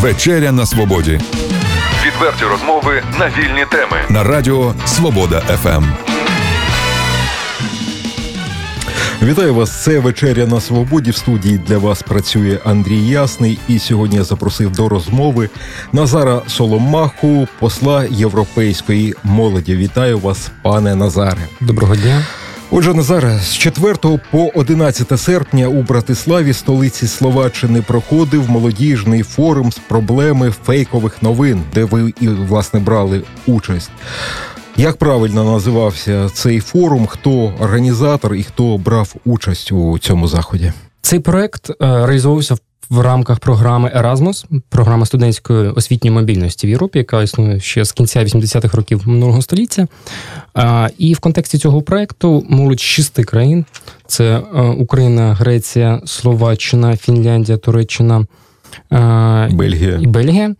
Вечеря на свободі. Відверті розмови на вільні теми. На радіо Свобода ФМ. Вітаю вас. Це вечеря на свободі. В студії для вас працює Андрій Ясний. І сьогодні я запросив до розмови Назара Соломаху, посла європейської молоді. Вітаю вас, пане Назаре. Доброго дня. Отже, Назаре, з 4 по 11 серпня у Братиславі, столиці Словаччини, проходив молодіжний форум з проблеми фейкових новин, де ви і власне брали участь. Як правильно називався цей форум? Хто організатор і хто брав участь у цьому заході? Цей проект е, реалізовувався в рамках програми Erasmus, програма студентської освітньої мобільності в Європі, яка існує ще з кінця 80-х років минулого століття. І в контексті цього проекту молодь шести країн: це е, Україна, Греція, Словаччина, Фінляндія, Туреччина. Бельгія і Бельгія.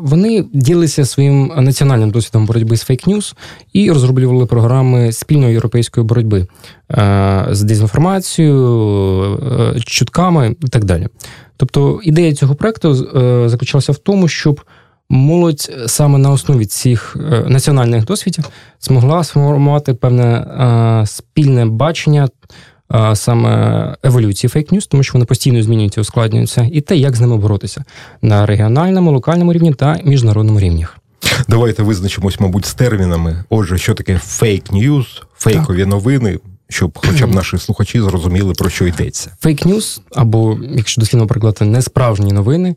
Вони ділилися своїм національним досвідом боротьби з фейк-ньюс і розроблювали програми спільної європейської боротьби з дезінформацією, чутками і так далі. Тобто ідея цього проекту заключалася в тому, щоб молодь саме на основі цих національних досвідів змогла сформувати певне спільне бачення саме еволюції фейк-ньюс, тому що вони постійно змінюються, ускладнюються, і те, як з ними боротися на регіональному, локальному рівні та міжнародному рівнях. Давайте визначимось, мабуть, з термінами. Отже, що таке фейк-ньюс, фейкові так. новини. Щоб, хоча б наші слухачі зрозуміли про що йдеться, фейк-ньюс, або якщо дослідно перекладати, несправжні новини,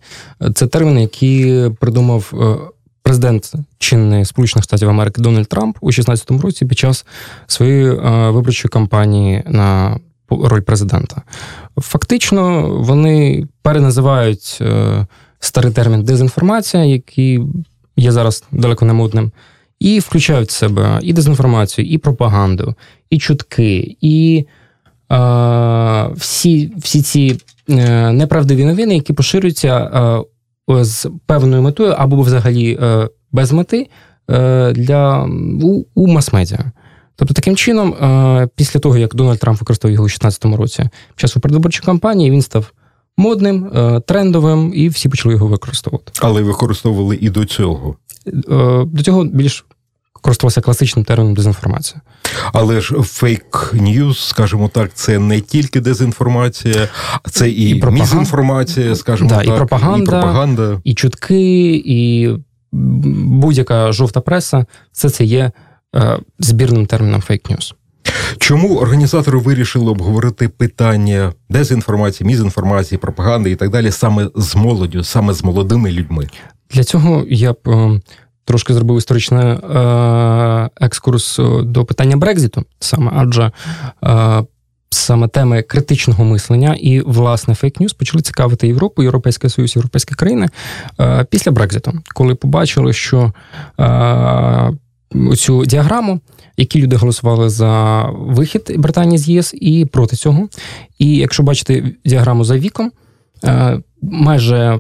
це термін, який придумав е, президент чинний Сполучених Штатів Америки Дональд Трамп у 16 році під час своєї е, виборчої кампанії на роль президента. Фактично, вони переназивають е, старий термін дезінформація, який є зараз далеко не модним, і включають в себе і дезінформацію, і пропаганду, і чутки, і е, всі всі ці е, неправдиві новини, які поширюються е, з певною метою або взагалі е, без мети е, для у, у мас-медіа. Тобто, таким чином, е, після того, як Дональд Трамп використав його у 2016 році, під час передвиборчої кампанії він став модним, е, трендовим, і всі почали його використовувати. Але використовували і до цього. Е, до цього більш користувався класичним терміном дезінформація. Але ж фейк ньюс, скажімо так, це не тільки дезінформація, це і, і мізінформація, скажімо да, так, і пропаганда, і пропаганда, і чутки, і будь-яка жовта преса, все це є Е, збірним терміном фейк-ньюс. Чому організатори вирішили обговорити питання дезінформації, мізінформації, пропаганди і так далі саме з молоддю, саме з молодими людьми? Для цього я б е, трошки зробив історичний е, екскурс до питання Брекзиту, саме адже саме теми критичного мислення і власне фейк-ньюс почали цікавити Європу, Європейський Союз, європейські країни після Брекзиту, коли побачили, що цю діаграму, які люди голосували за вихід Британії з ЄС і проти цього. І якщо бачите діаграму за віком, е, майже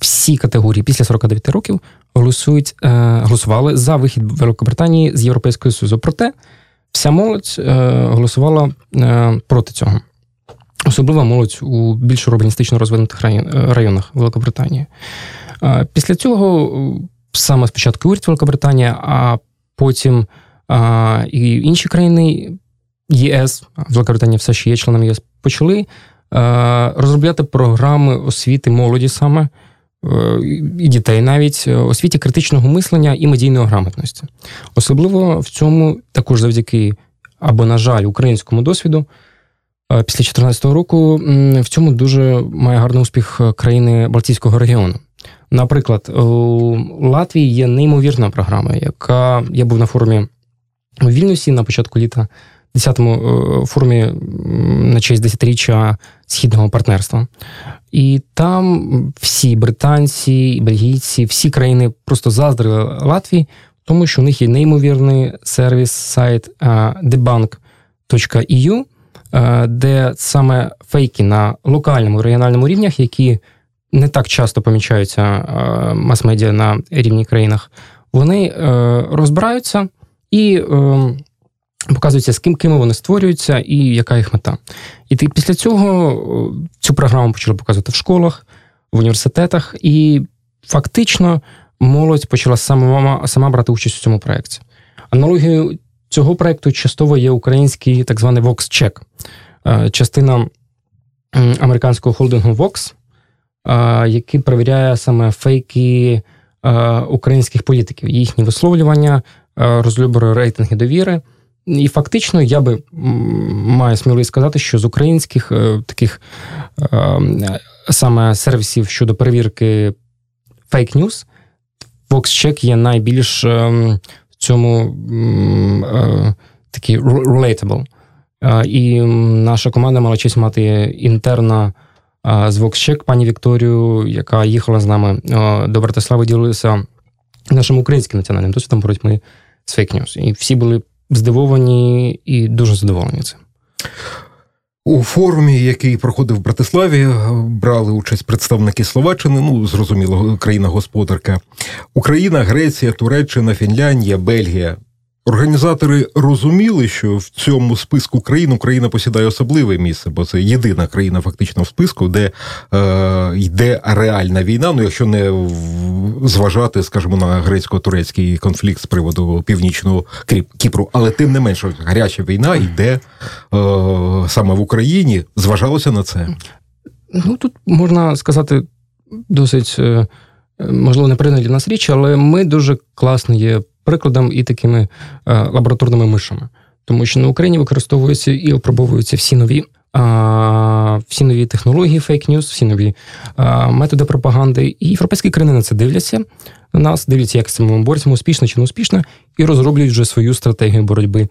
всі категорії після 49 років голосують, е, голосували за вихід Великобританії з Європейського Союзу. Проте вся молодь е, голосувала проти цього. Особливо молодь у більш урбаністично розвинутих районах Великобританії. Після цього саме спочатку уряд Великобританія, а потім і інші країни ЄС, Великобританія все ще є членом ЄС, почали розробляти програми освіти молоді саме. Е, і дітей навіть освіті критичного мислення і медійної грамотності. Особливо в цьому також завдяки або, на жаль, українському досвіду. Після 2014 року в цьому дуже має гарний успіх країни Балтійського регіону. Наприклад, у Латвії є неймовірна програма, яка я був на форумі у Вільнюсі на початку літа, 10-му е, форумі на честь десятиріччя східного партнерства. І там всі британці, бельгійці, всі країни просто заздрили Латвії, тому що у них є неймовірний сервіс сайт е, де саме фейки на локальному регіональному рівнях, які не так часто помічаються мас-медіа на рівні країнах, вони е, розбираються і е, показуються, з ким ким вони створюються і яка їх мета. І після цього цю програму почали показувати в школах, в університетах, і фактично молодь почала сама сама брати участь у цьому проєкті. Аналогією цього проєкту частково є український так званий VoxCheck, частина американського холдингу Vox, який перевіряє саме фейки українських політиків, їхні висловлювання, розлюбори рейтинги довіри. І фактично я би маю сміливість сказати, що з українських е, таких е, саме сервісів щодо перевірки фейк ньюс VoxCheck є найбільш е, в цьому такий relatable. І наша команда мала честь мати інтерна з VoxCheck, пані Вікторію, яка їхала з нами до Братислави, ділилася нашим українським національним досвідом боротьби з фейк ньюс. І всі були здивовані і дуже задоволені цим. У форумі, який проходив в Братиславі, брали участь представники Словаччини, ну зрозуміло, країна-господарка, Україна, Греція, Туреччина, Фінляндія, Бельгія. Організатори розуміли, що в цьому списку країн Україна посідає особливе місце, бо це єдина країна, фактично в списку, де е, йде реальна війна. Ну, якщо не зважати, скажімо, на грецько-турецький конфлікт з приводу північного Кіпру, але тим не менше гаряча війна йде е, саме в Україні. Зважалося на це. Ну тут можна сказати досить е, можливо неприйнятна для нас річ, але ми дуже класно є прикладом і такими е, лабораторними мишами, тому що на Україні використовуються і опробовуються всі нові. Всі нові технології, фейк-ньюс, всі нові методи пропаганди, і європейські країни на це дивляться на нас, дивляться, як з цим борцями успішно чи не успішно, і розроблюють вже свою стратегію боротьби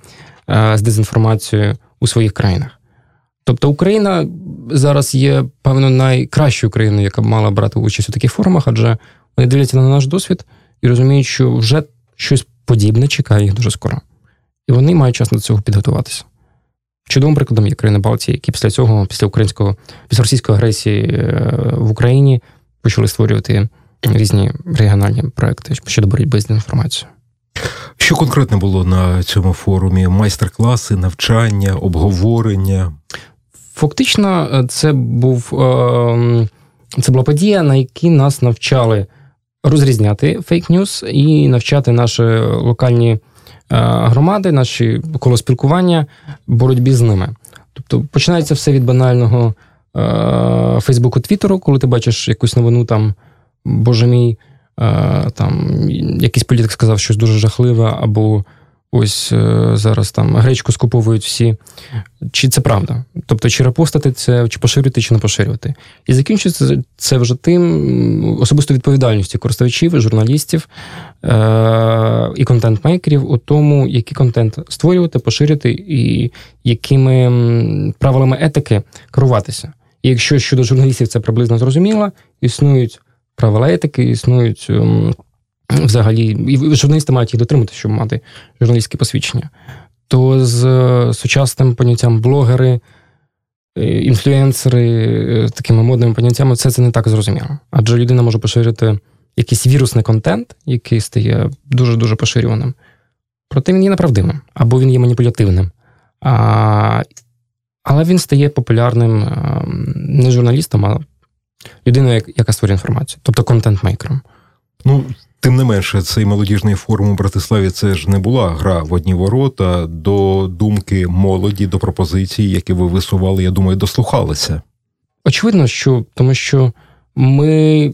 з дезінформацією у своїх країнах. Тобто Україна зараз є, певно, найкращою країною, яка б мала брати участь у таких форумах, адже вони дивляться на наш досвід і розуміють, що вже щось подібне чекає їх дуже скоро. І вони мають час до цього підготуватися. Чудовим прикладом є країни Балтії, які після цього, після українського, після російської агресії е, в Україні почали створювати різні регіональні проекти щодо боротьби з інформацією. Що конкретно було на цьому форумі? Майстер-класи, навчання, обговорення? Фактично, е, це був ем, це була подія, на якій нас навчали розрізняти фейк-ньюс і навчати наші локальні е, громади, наші коло спілкування, боротьбі з ними. Тобто починається все від банального е, Фейсбуку, Твіттеру, коли ти бачиш якусь новину там, боже мій, е, там якийсь політик сказав щось дуже жахливе, або ось е, зараз там гречку скуповують всі. Чи це правда? Тобто, чи репостити це, чи поширювати, чи не поширювати. І закінчується це вже тим особисто відповідальністю користувачів, журналістів е- і контент-мейкерів у тому, який контент створювати, поширювати і якими правилами етики керуватися. І якщо щодо журналістів це приблизно зрозуміло, існують правила етики, існують. Ем, взагалі, і журналісти мають їх дотримати, щоб мати журналістське посвідчення. То з е, сучасним поняттям блогери, е, інфлюенсери, е, такими модними поняттями, все це не так зрозуміло. Адже людина може поширити якийсь вірусний контент, який стає дуже-дуже поширюваним. Проте він є неправдивим, або він є маніпулятивним. А, Але він стає популярним не журналістом, а людиною, яка створює інформацію, тобто контент-мейкером. Ну, Тим не менше, цей молодіжний форум у Братиславі це ж не була гра в одні ворота до думки молоді, до пропозицій, які ви висували, я думаю, дослухалися. Очевидно, що тому що ми,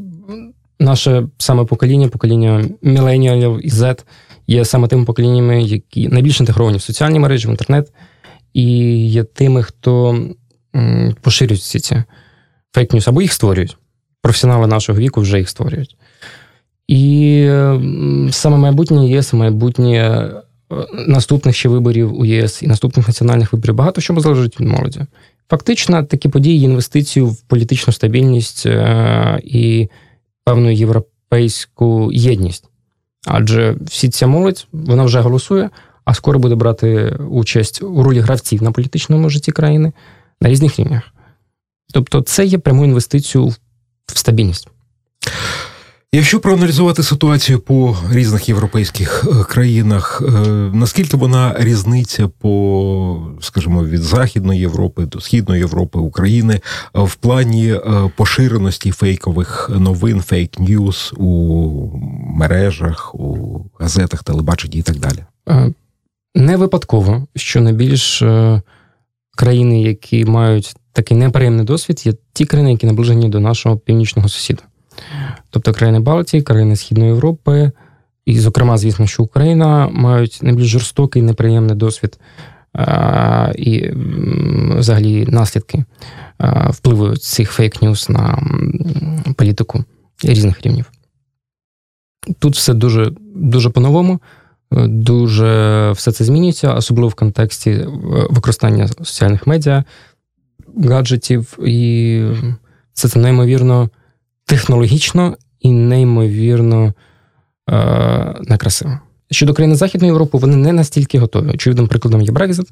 наше саме покоління, покоління міленіалів і Z, є саме тими поколіннями, які найбільш інтегровані в соціальні мережі, в інтернет, і є тими, хто поширюють всі ці фейк-ньюс, або їх створюють. Професіонали нашого віку вже їх створюють. І саме майбутнє ЄС, майбутнє е, наступних ще виборів у ЄС і наступних національних виборів багато що залежить від молоді. Фактично, такі події інвестицію в політичну стабільність і певну європейську єдність. Адже всі ця молодь вона вже голосує, а скоро буде брати участь у ролі гравців на політичному житті країни на різних рівнях. Тобто, це є прямою інвестицією в стабільність. Якщо проаналізувати ситуацію по різних європейських е, країнах, е, наскільки вона різниця по, скажімо, від Західної Європи до Східної Європи, України е, в плані поширеності фейкових новин, фейк-ньюс у мережах, у газетах, телебаченні і так далі? Не випадково, що найбільш країни, які мають такий неприємний досвід, є ті країни, які наближені до нашого північного сусіда. Тобто країни Балтії, країни Східної Європи, і, зокрема, звісно, що Україна мають найбільш жорстокий неприємний досвід і взагалі наслідки впливу цих фейк-ньюс на політику різних рівнів. Тут все дуже дуже по-новому, дуже все це змінюється, особливо в контексті е, використання соціальних медіа, гаджетів, і це це неймовірно технологічно і неймовірно е, некрасиво. Щодо країн Західної Європи, вони не настільки готові. Очевидним прикладом є Брекзит,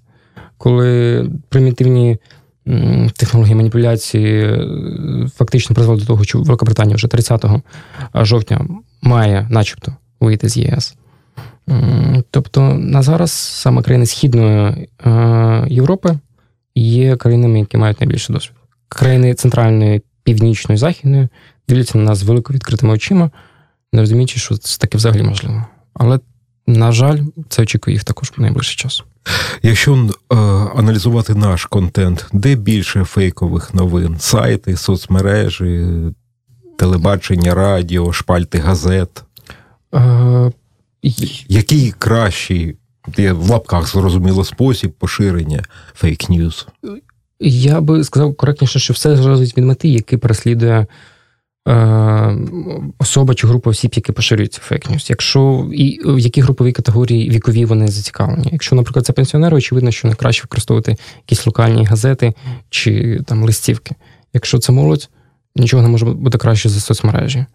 коли примітивні технології маніпуляції е, фактично призвели до того, що Великобританія вже 30 жовтня має, начебто, вийти з ЄС. Тобто на зараз саме країни Східної е, Європи є країнами, які мають найбільший досвід. Країни Центральної, Північної, Західної дивляться на нас з велико відкритими очима, не розуміючи, що це таке взагалі можливо. Але, на жаль, це очікує їх також в найближчий час. Якщо е, аналізувати наш контент, де більше фейкових новин? Сайти, соцмережі, телебачення, радіо, шпальти газет? Е, Який кращий в лапках зрозуміло спосіб поширення фейк-ньюс? Я би сказав коректніше, що все залежить від мети, який переслідує особа чи група осіб, які поширюють фейк-ньюс. Якщо і в які групові категорії вікові вони зацікавлені. Якщо, наприклад, це пенсіонери, очевидно, що найкраще використовувати якісь локальні газети чи там листівки. Якщо це молодь, нічого не може бути краще за соцмережі.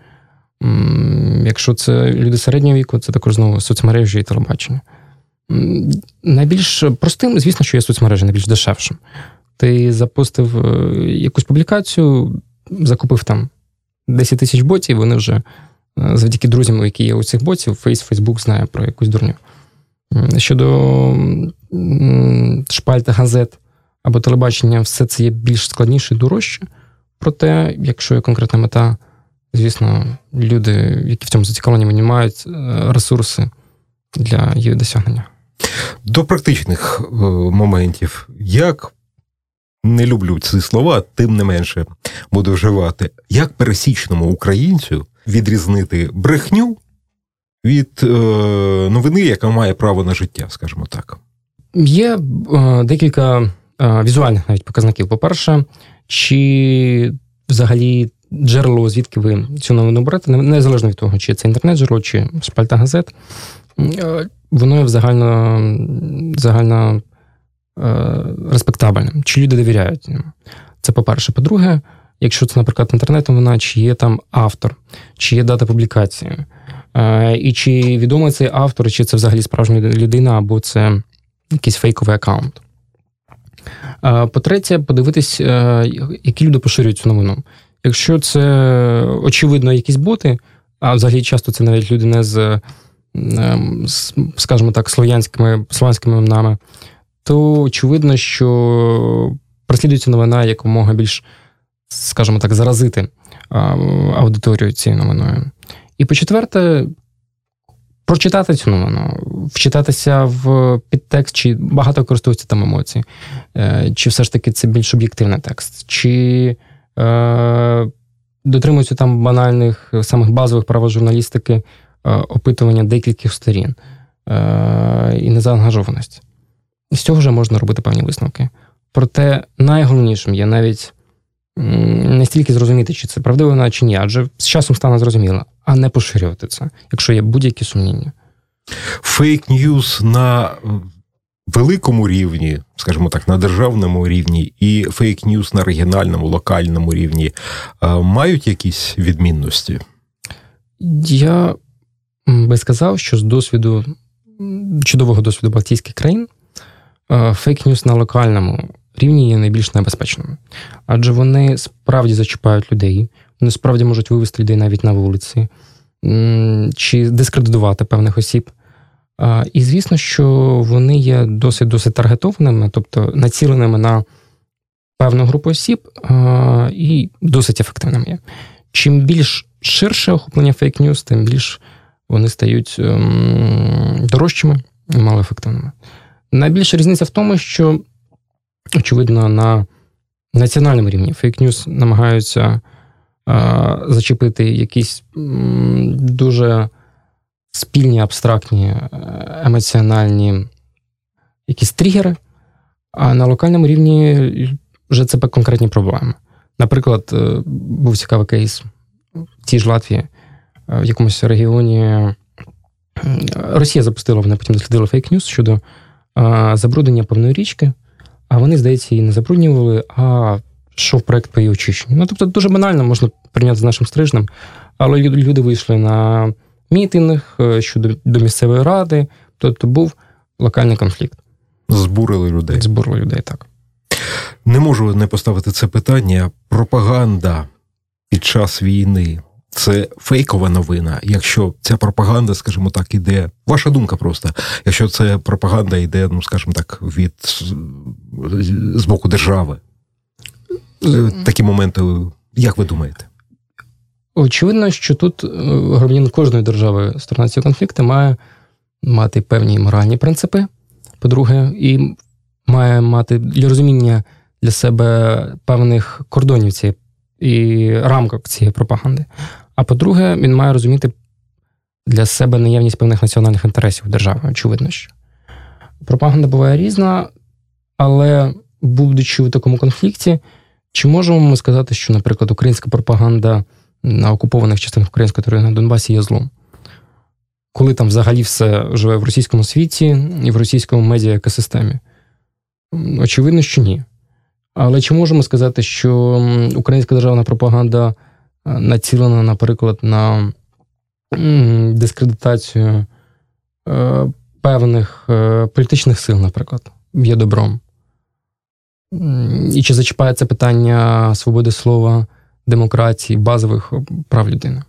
Якщо це люди середнього віку, це також знову соцмережі і телебачення. Найбільш простим, звісно, що є соцмережі, найбільш дешевшим. Ти запустив е, якусь публікацію, закупив там 10 тисяч ботів, вони вже е, завдяки друзям, які є у цих ботів, Фейс, Фейсбук знає про якусь дурню. Щодо шпальта газет або телебачення, все це є більш складніше і дорожче. Проте, якщо є конкретна мета, звісно, люди, які в цьому зацікавлені, вони мають е, ресурси для її досягнення. До практичних моментів, як не люблю ці слова, тим не менше буду вживати. Як пересічному українцю відрізнити брехню від е, новини, яка має право на життя, скажімо так? Є е, декілька е, візуальних навіть показників. По-перше, чи взагалі джерело, звідки ви цю новину берете, незалежно від того, чи це інтернет-джерело, чи шпальта газет, е, воно є загально, загально респектабельним, чи люди довіряють їм. Це по-перше. По-друге, якщо це, наприклад, інтернет-новина, чи є там автор, чи є дата публікації, е, і чи відомий цей автор, чи це взагалі справжня людина, або це якийсь фейковий аккаунт. Е, по-третє, подивитись, які люди поширюють цю новину. Якщо це очевидно якісь боти, а взагалі часто це навіть люди не з, скажімо так, слов'янськими слов'янськими іменами, то очевидно, що прослідується новина якомога більш, скажімо так, заразити аудиторію цією новиною. І по-четверте, прочитати цю новину, вчитатися в підтекст, чи багато користуються там емоції, е, чи все ж таки це більш об'єктивний текст, чи е, дотримуються там банальних, самих базових прав журналістики, е, опитування декількох сторін е, і незаангажованість з цього вже можна робити певні висновки. Проте найголовнішим є навіть не стільки зрозуміти, чи це правдиво вона, чи ні, адже з часом стане зрозуміло, а не поширювати це, якщо є будь-які сумніння. Fake news на великому рівні, скажімо так, на державному рівні, і fake news на регіональному, локальному рівні мають якісь відмінності? Я би сказав, що з досвіду чудового досвіду Балтійських країн фейк-ньюс на локальному рівні є найбільш небезпечними, адже вони справді зачіпають людей, вони справді можуть вивести людей навіть на вулиці. чи дискредитувати певних осіб. І звісно, що вони є досить досить таргетованими, тобто націленими на певну групу осіб, і досить ефективними є. Чим більш ширше охоплення фейк-ньюс, тим більш вони стають ем, дорожчими і малоефективними. Найбільша різниця в тому, що, очевидно, на національному рівні фейк-ньюс намагаються зачепити якісь дуже спільні, абстрактні, е, емоціональні якісь тригери, а на локальному рівні вже це конкретні проблеми. Наприклад, е, був цікавий кейс в тій ж Латвії, е, в якомусь регіоні. Росія запустила, вони потім дослідили фейк-ньюс щодо забруднення певної річки, а вони, здається, її не забруднювали, а йшов проект по її очищенню. Ну, тобто, дуже банально можна прийняти з нашим стрижнем, але люди вийшли на мітинг е, щодо до місцевої ради, тобто був локальний конфлікт. Збурили людей. Збурили людей, так. Не можу не поставити це питання. Пропаганда під час війни це фейкова новина. Якщо ця пропаганда, скажімо так, іде. Ваша думка просто. Якщо це пропаганда йде, ну скажімо так, від з боку держави. Е, такі моменти, як ви думаєте? Очевидно, що тут е, громадянин кожної держави сторона цього конфлікту має мати певні моральні принципи, по-друге, і має мати для розуміння для себе певних кордонів цієї і рамок цієї пропаганди. А по-друге, він має розуміти для себе наявність певних національних інтересів держави, очевидно. що. Пропаганда буває різна, але, будучи в такому конфлікті, чи можемо ми сказати, що, наприклад, українська пропаганда на окупованих частинах української території на Донбасі є злом? Коли там взагалі все живе в російському світі і в російському медіа екосистемі? Очевидно, що ні. Але чи можемо сказати, що українська державна пропаганда е, націлена, наприклад, на дискредитацію е, певних е, політичних сил, наприклад, є добром? І чи зачіпає це питання свободи слова, демократії, базових прав людини?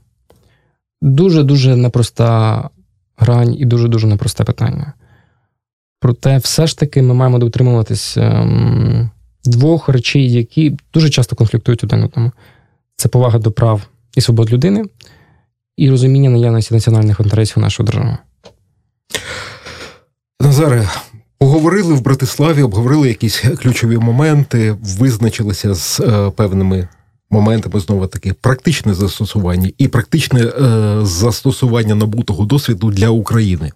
Дуже-дуже непроста грань і дуже-дуже непросте питання. Проте, все ж таки, ми маємо дотримуватись двох речей, які дуже часто конфліктують один одному. Це повага до прав і свобод людини, і розуміння наявності національних інтересів нашої держави. Назаре, Поговорили в Братиславі, обговорили якісь ключові моменти, визначилися з е, певними моментами знову таки практичне застосування і практичне е, застосування набутого досвіду для України.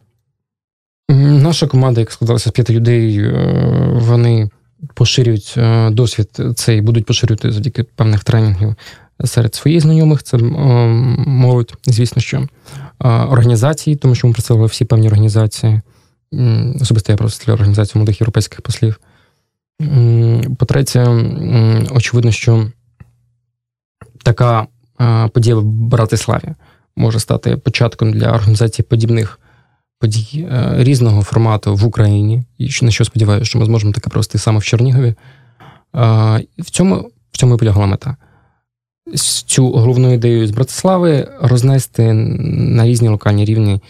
Наша команда, як складалася з п'яти людей, е, вони поширюють е, досвід цей будуть поширювати завдяки певних тренінгів серед своїх знайомих. Це е, молодь, звісно, що організації, тому що ми представили всі певні організації. Особисто я представляю організацію молодих європейських послів. По-третє, очевидно, що така подія в Братиславі може стати початком для організації подібних подій е, різного формату в Україні. І на що сподіваюся, що ми зможемо таке провести саме в Чернігові. В цьому в цьому і полягала мета. Цю головну ідею з Братислави рознести на різні локальні рівні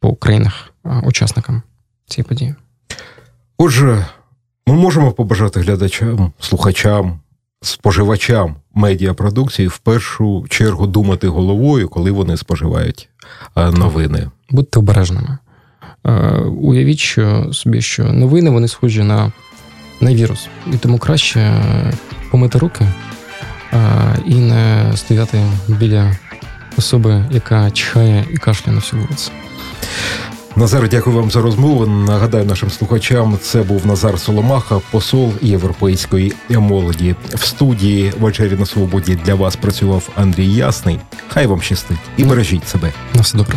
по країнах-учасникам цієї події. Отже, ми можемо побажати глядачам, слухачам, споживачам медіапродукції в першу чергу думати головою, коли вони споживають е, новини. Будьте обережними. Е, уявіть що собі, що новини вони схожі на на вірус. І тому краще е, помити руки і не стояти біля особи, яка чихає і кашляє на всю вулицю. Назар, дякую вам за розмову. Нагадаю нашим слухачам, це був Назар Соломаха, посол європейської молоді. В студії вечері на свободі для вас працював Андрій Ясний. Хай вам щастить і бережіть себе. На все добре.